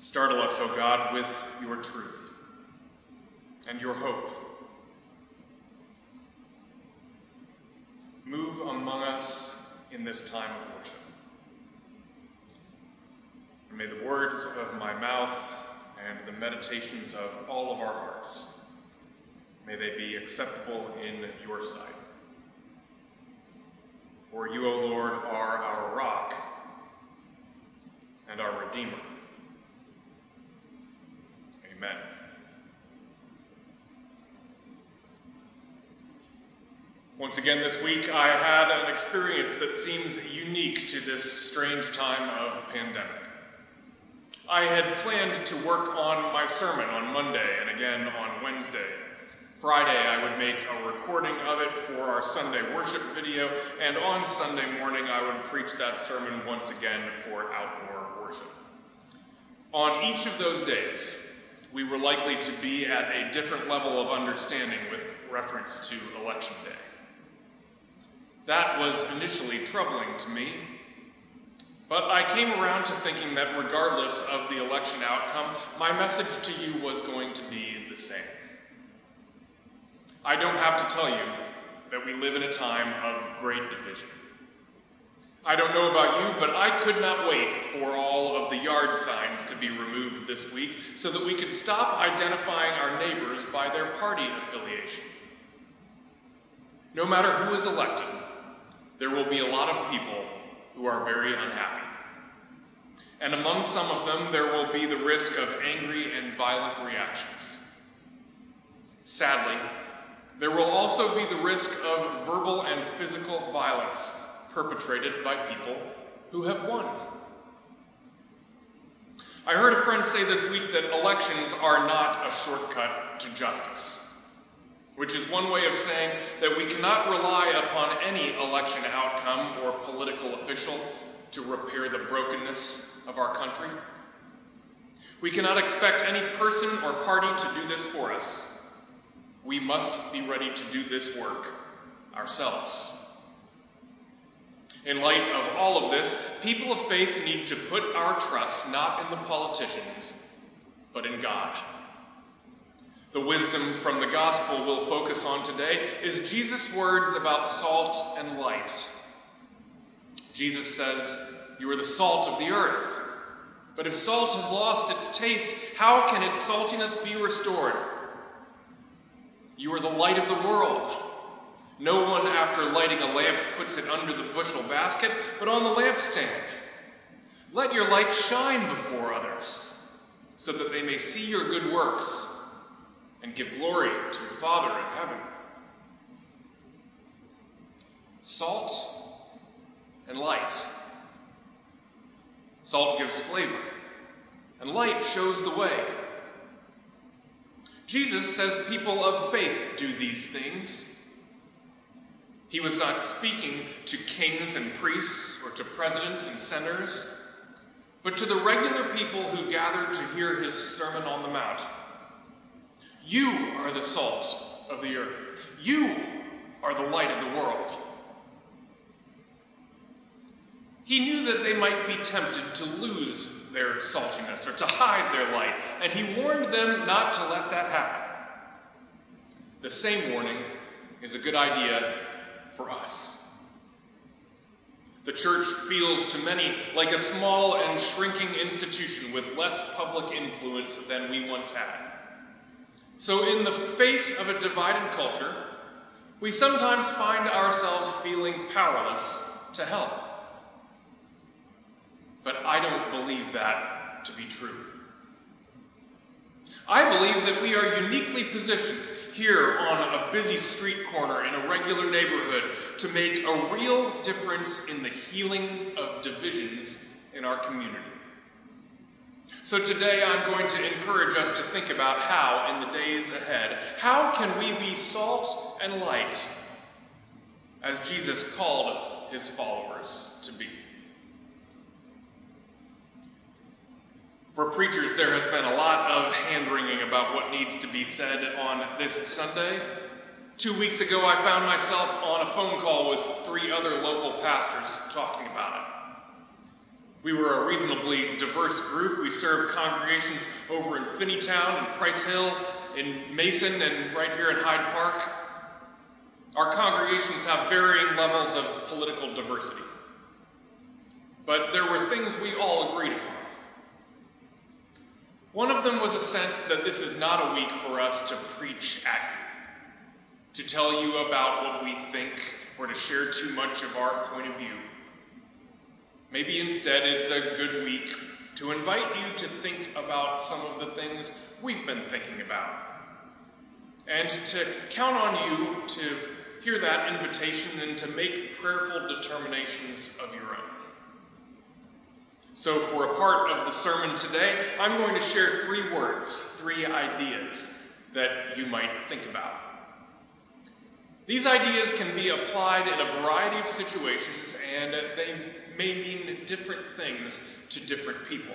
Startle us, O God, with your truth and your hope. Move among us in this time of worship. And may the words of my mouth and the meditations of all of our hearts, may they be acceptable in your sight. For you, O Lord, are our rock and our Redeemer. Amen. Once again this week, I had an experience that seems unique to this strange time of pandemic. I had planned to work on my sermon on Monday and again on Wednesday. Friday, I would make a recording of it for our Sunday worship video, and on Sunday morning, I would preach that sermon once again for outdoor worship. On each of those days, we were likely to be at a different level of understanding with reference to Election Day. That was initially troubling to me, but I came around to thinking that regardless of the election outcome, my message to you was going to be the same. I don't have to tell you that we live in a time of great division. I don't know about you, but I could not wait for all of the yard signs to be removed this week so that we could stop identifying our neighbors by their party affiliation. No matter who is elected, there will be a lot of people who are very unhappy. And among some of them, there will be the risk of angry and violent reactions. Sadly, there will also be the risk of verbal and physical violence perpetrated by people who have won. I heard a friend say this week that elections are not a shortcut to justice which is one way of saying that we cannot rely upon any election outcome or political official to repair the brokenness of our country. We cannot expect any person or party to do this for us. We must be ready to do this work ourselves. In light of all of this, people of faith need to put our trust not in the politicians, but in God. The wisdom from the gospel we'll focus on today is Jesus' words about salt and light. Jesus says, You are the salt of the earth. But if salt has lost its taste, how can its saltiness be restored? You are the light of the world. No one, after lighting a lamp, puts it under the bushel basket, but on the lampstand. Let your light shine before others, so that they may see your good works and give glory to the Father in heaven. Salt and light. Salt gives flavor, and light shows the way. Jesus says people of faith do these things. He was not speaking to kings and priests or to presidents and senators, but to the regular people who gathered to hear his Sermon on the Mount. You are the salt of the earth. You are the light of the world. He knew that they might be tempted to lose their saltiness or to hide their light, and he warned them not to let that happen. The same warning is a good idea for us. The church feels to many like a small and shrinking institution with less public influence than we once had. So, in the face of a divided culture, we sometimes find ourselves feeling powerless to help. But I don't believe that to be true. I believe that we are uniquely positioned here on a busy street corner in a regular neighborhood to make a real difference in the healing of divisions in our community. So today I'm going to encourage us to think about how, in the days ahead, how can we be salt and light as Jesus called his followers to be? For preachers, there has been a lot of hand wringing about what needs to be said on this Sunday. Two weeks ago, I found myself on a phone call with three other local pastors talking about it. We were a reasonably diverse group. We served congregations over in Finneytown and Price Hill, in Mason, and right here in Hyde Park. Our congregations have varying levels of political diversity. But there were things we all agreed upon. One of them was a sense that this is not a week for us to preach at you, to tell you about what we think, or to share too much of our point of view. Maybe instead it's a good week to invite you to think about some of the things we've been thinking about. And to count on you to hear that invitation and to make prayerful determinations of your own. So, for a part of the sermon today, I'm going to share three words, three ideas that you might think about. These ideas can be applied in a variety of situations, and they may mean different things to different people.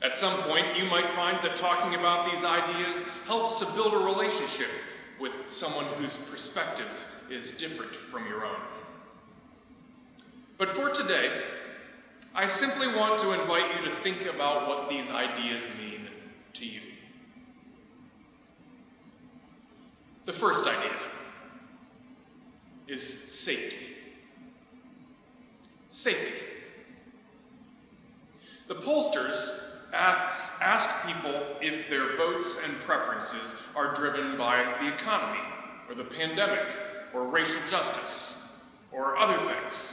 At some point, you might find that talking about these ideas helps to build a relationship with someone whose perspective is different from your own. But for today, I simply want to invite you to think about what these ideas mean to you. The first idea is safety. Safety. The pollsters ask, ask people if their votes and preferences are driven by the economy, or the pandemic, or racial justice, or other things.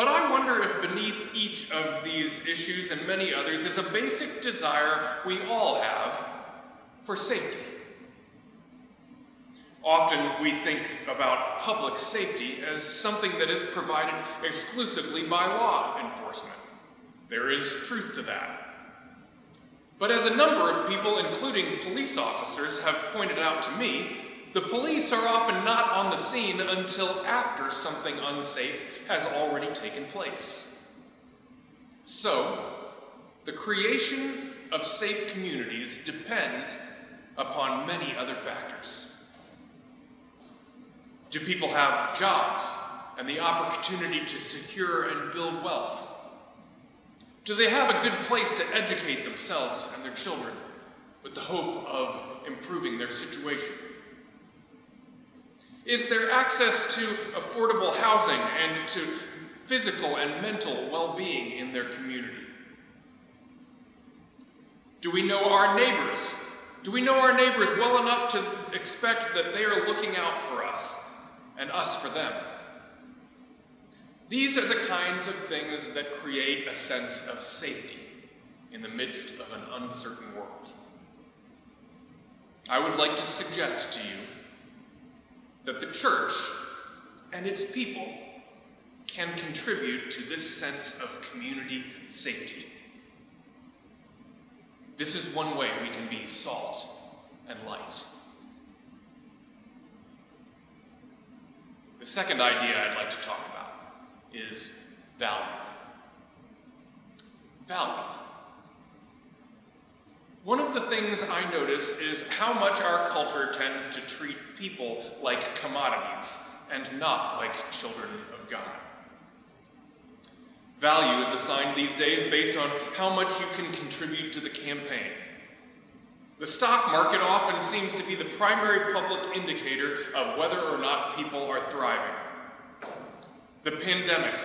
But I wonder if beneath each of these issues and many others is a basic desire we all have for safety. Often we think about public safety as something that is provided exclusively by law enforcement. There is truth to that. But as a number of people, including police officers, have pointed out to me, the police are often not on the scene until after something unsafe has already taken place. So, the creation of safe communities depends upon many other factors. Do people have jobs and the opportunity to secure and build wealth? Do they have a good place to educate themselves and their children with the hope of improving their situation? Is there access to affordable housing and to physical and mental well being in their community? Do we know our neighbors? Do we know our neighbors well enough to expect that they are looking out for us and us for them? These are the kinds of things that create a sense of safety in the midst of an uncertain world. I would like to suggest to you that the church and its people can contribute to this sense of community safety. This is one way we can be salt and light. The second idea I'd like to talk about is value. Value. One of the things I notice is how much our culture tends to treat people like commodities and not like children of God. Value is assigned these days based on how much you can contribute to the campaign. The stock market often seems to be the primary public indicator of whether or not people are thriving. The pandemic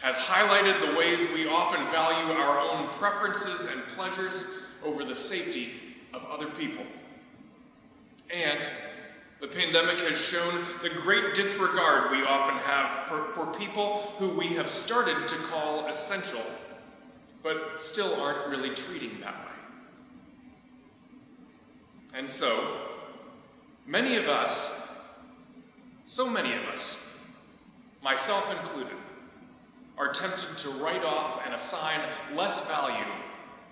has highlighted the ways we often value our own preferences and pleasures over the safety of other people. And the pandemic has shown the great disregard we often have for, for people who we have started to call essential, but still aren't really treating that way. And so, many of us, so many of us, myself included, are tempted to write off and assign less value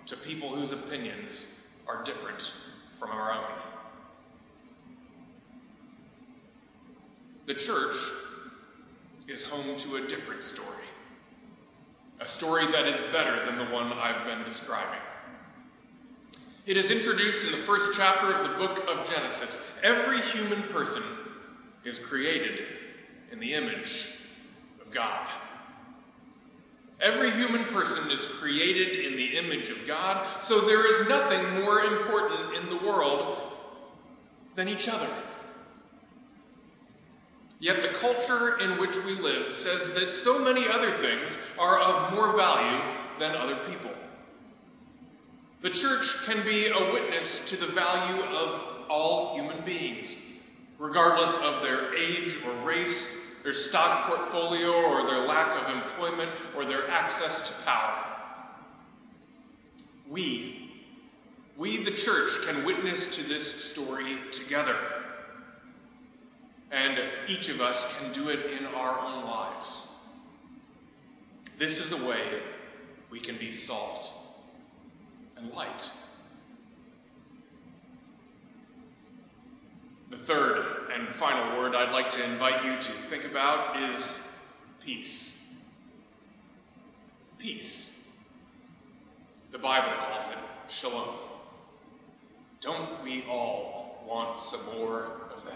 to people whose opinions are different from our own. The church is home to a different story. A story that is better than the one I've been describing. It is introduced in the first chapter of the book of Genesis. Every human person is created in the image of God. Every human person is created in the image of God, so there is nothing more important in the world than each other. Yet the culture in which we live says that so many other things are of more value than other people. The church can be a witness to the value of all human beings, regardless of their age or race, their stock portfolio or their lack of employment or their access to power. We, we the church, can witness to this story together. And each of us can do it in our own lives. This is a way we can be salt and light. The third and final word I'd like to invite you to think about is peace. Peace. The Bible calls it shalom. Don't we all want some more of that?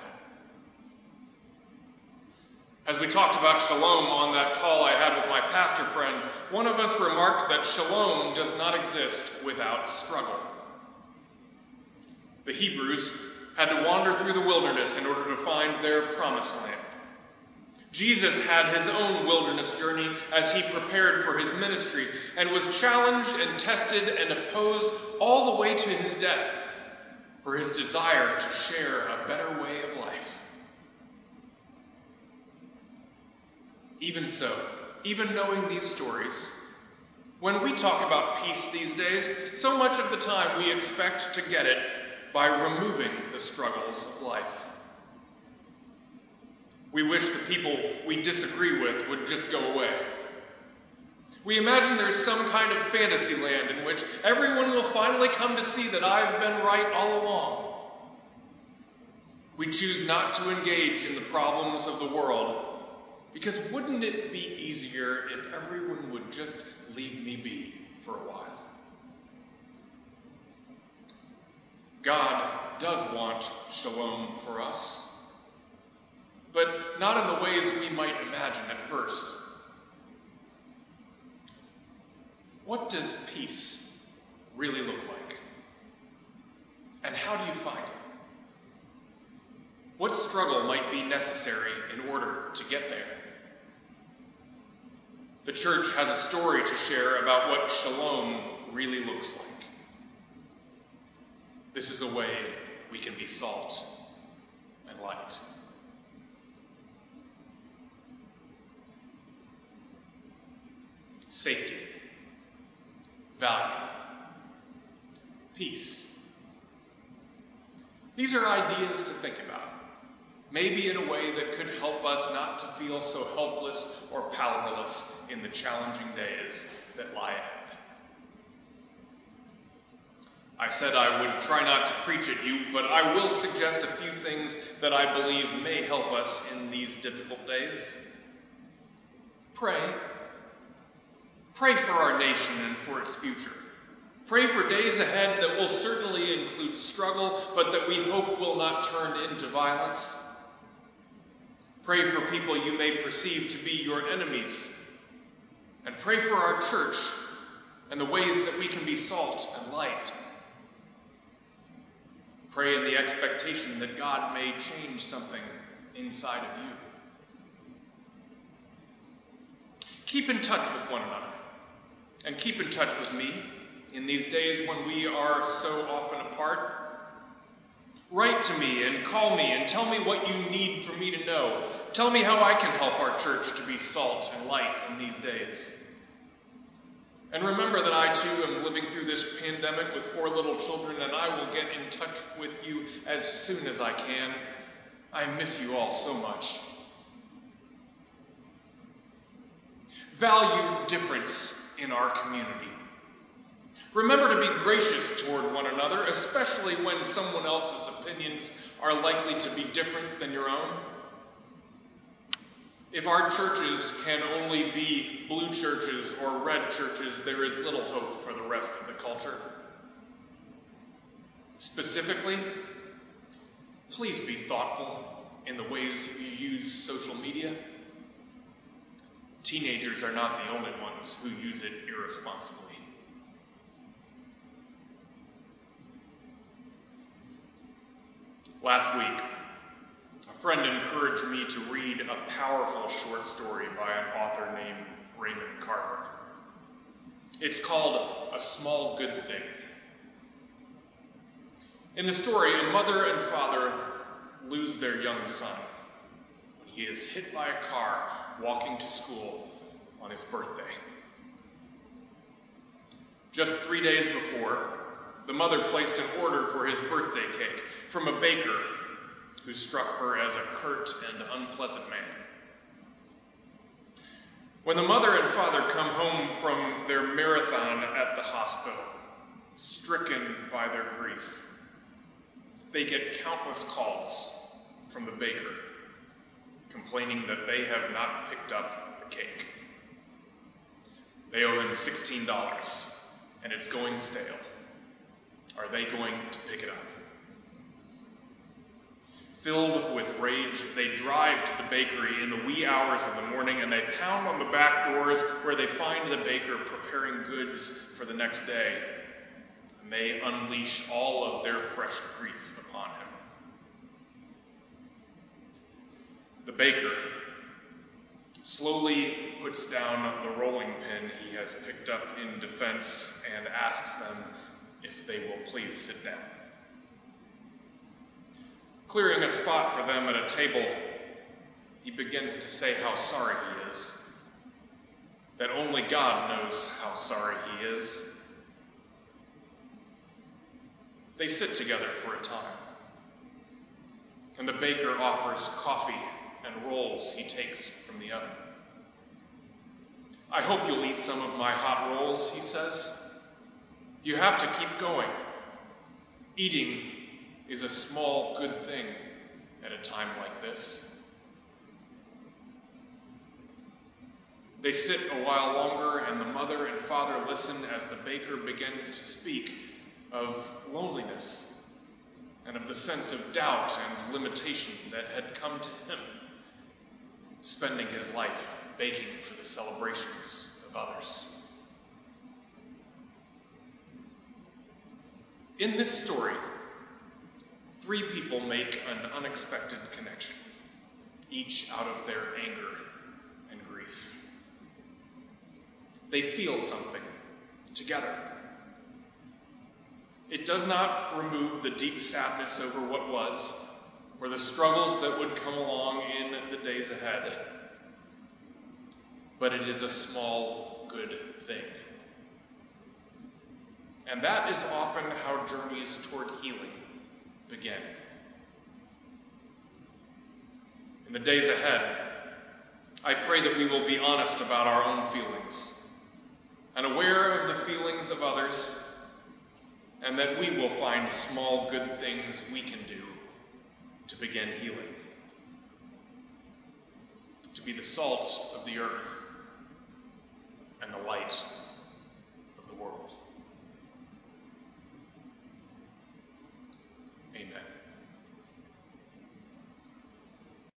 As we talked about shalom on that call I had with my pastor friends, one of us remarked that shalom does not exist without struggle. The Hebrews had to wander through the wilderness in order to find their promised land. Jesus had his own wilderness journey as he prepared for his ministry and was challenged and tested and opposed all the way to his death for his desire to share a better way of life. Even so, even knowing these stories, when we talk about peace these days, so much of the time we expect to get it by removing the struggles of life. We wish the people we disagree with would just go away. We imagine there's some kind of fantasy land in which everyone will finally come to see that I've been right all along. We choose not to engage in the problems of the world because wouldn't it be easier if everyone would just leave me be for a while? God does want shalom for us, but not in the ways we might imagine at first. What does peace really look like? And how do you find it? What struggle might be necessary in order to get there? The church has a story to share about what shalom really looks like. This is a way we can be salt and light. Safety, value, peace. These are ideas to think about, maybe in a way that could help us not to feel so helpless or powerless in the challenging days that lie ahead. I said I would try not to preach at you, but I will suggest a few things that I believe may help us in these difficult days. Pray. Pray for our nation and for its future. Pray for days ahead that will certainly include struggle, but that we hope will not turn into violence. Pray for people you may perceive to be your enemies. And pray for our church and the ways that we can be salt and light. Pray in the expectation that God may change something inside of you. Keep in touch with one another and keep in touch with me in these days when we are so often apart. Write to me and call me and tell me what you need for me to know. Tell me how I can help our church to be salt and light in these days. And remember that I too am living through this pandemic with four little children, and I will get in touch with you as soon as I can. I miss you all so much. Value difference in our community. Remember to be gracious toward one another, especially when someone else's opinions are likely to be different than your own. If our churches can only be blue churches or red churches, there is little hope for the rest of the culture. Specifically, please be thoughtful in the ways you use social media. teenagers are not the only ones who use it irresponsibly. Last week, a friend encouraged me to read a powerful short story by an author named Raymond Carver. It's called A Small Good Thing. In the story, a mother and father lose their young son when he is hit by a car walking to school on his birthday. Just three days before, the mother placed an order for his birthday cake from a baker who struck her as a curt and unpleasant man. When the mother and father come home from their marathon at the hospital, stricken by their grief, they get countless calls from the baker complaining that they have not picked up the cake. They owe him $16 and it's going stale. Are they going to pick it up? Filled with rage, they drive to the bakery in the wee hours of the morning and they pound on the back doors where they find the baker preparing goods for the next day. And they unleash all of their fresh grief upon him. The baker slowly puts down the rolling pin he has picked up in defense and asks them if they will please sit down. Clearing a spot for them at a table, he begins to say how sorry he is. That only God knows how sorry he is. They sit together for a time, and the baker offers coffee and rolls he takes from the oven. I hope you'll eat some of my hot rolls, he says. You have to keep going. Eating is a small good thing at a time like this. They sit a while longer, and the mother and father listen as the baker begins to speak of loneliness and of the sense of doubt and limitation that had come to him, spending his life baking for the celebrations of others. In this story, three people make an unexpected connection, each out of their anger and grief. They feel something together. It does not remove the deep sadness over what was or the struggles that would come along in the days ahead, but it is a small good thing. And that is often how journeys toward healing In the days ahead, I pray that we will be honest about our own feelings and aware of the feelings of others, and that we will find small good things we can do to begin healing. To be the salt of the earth and the light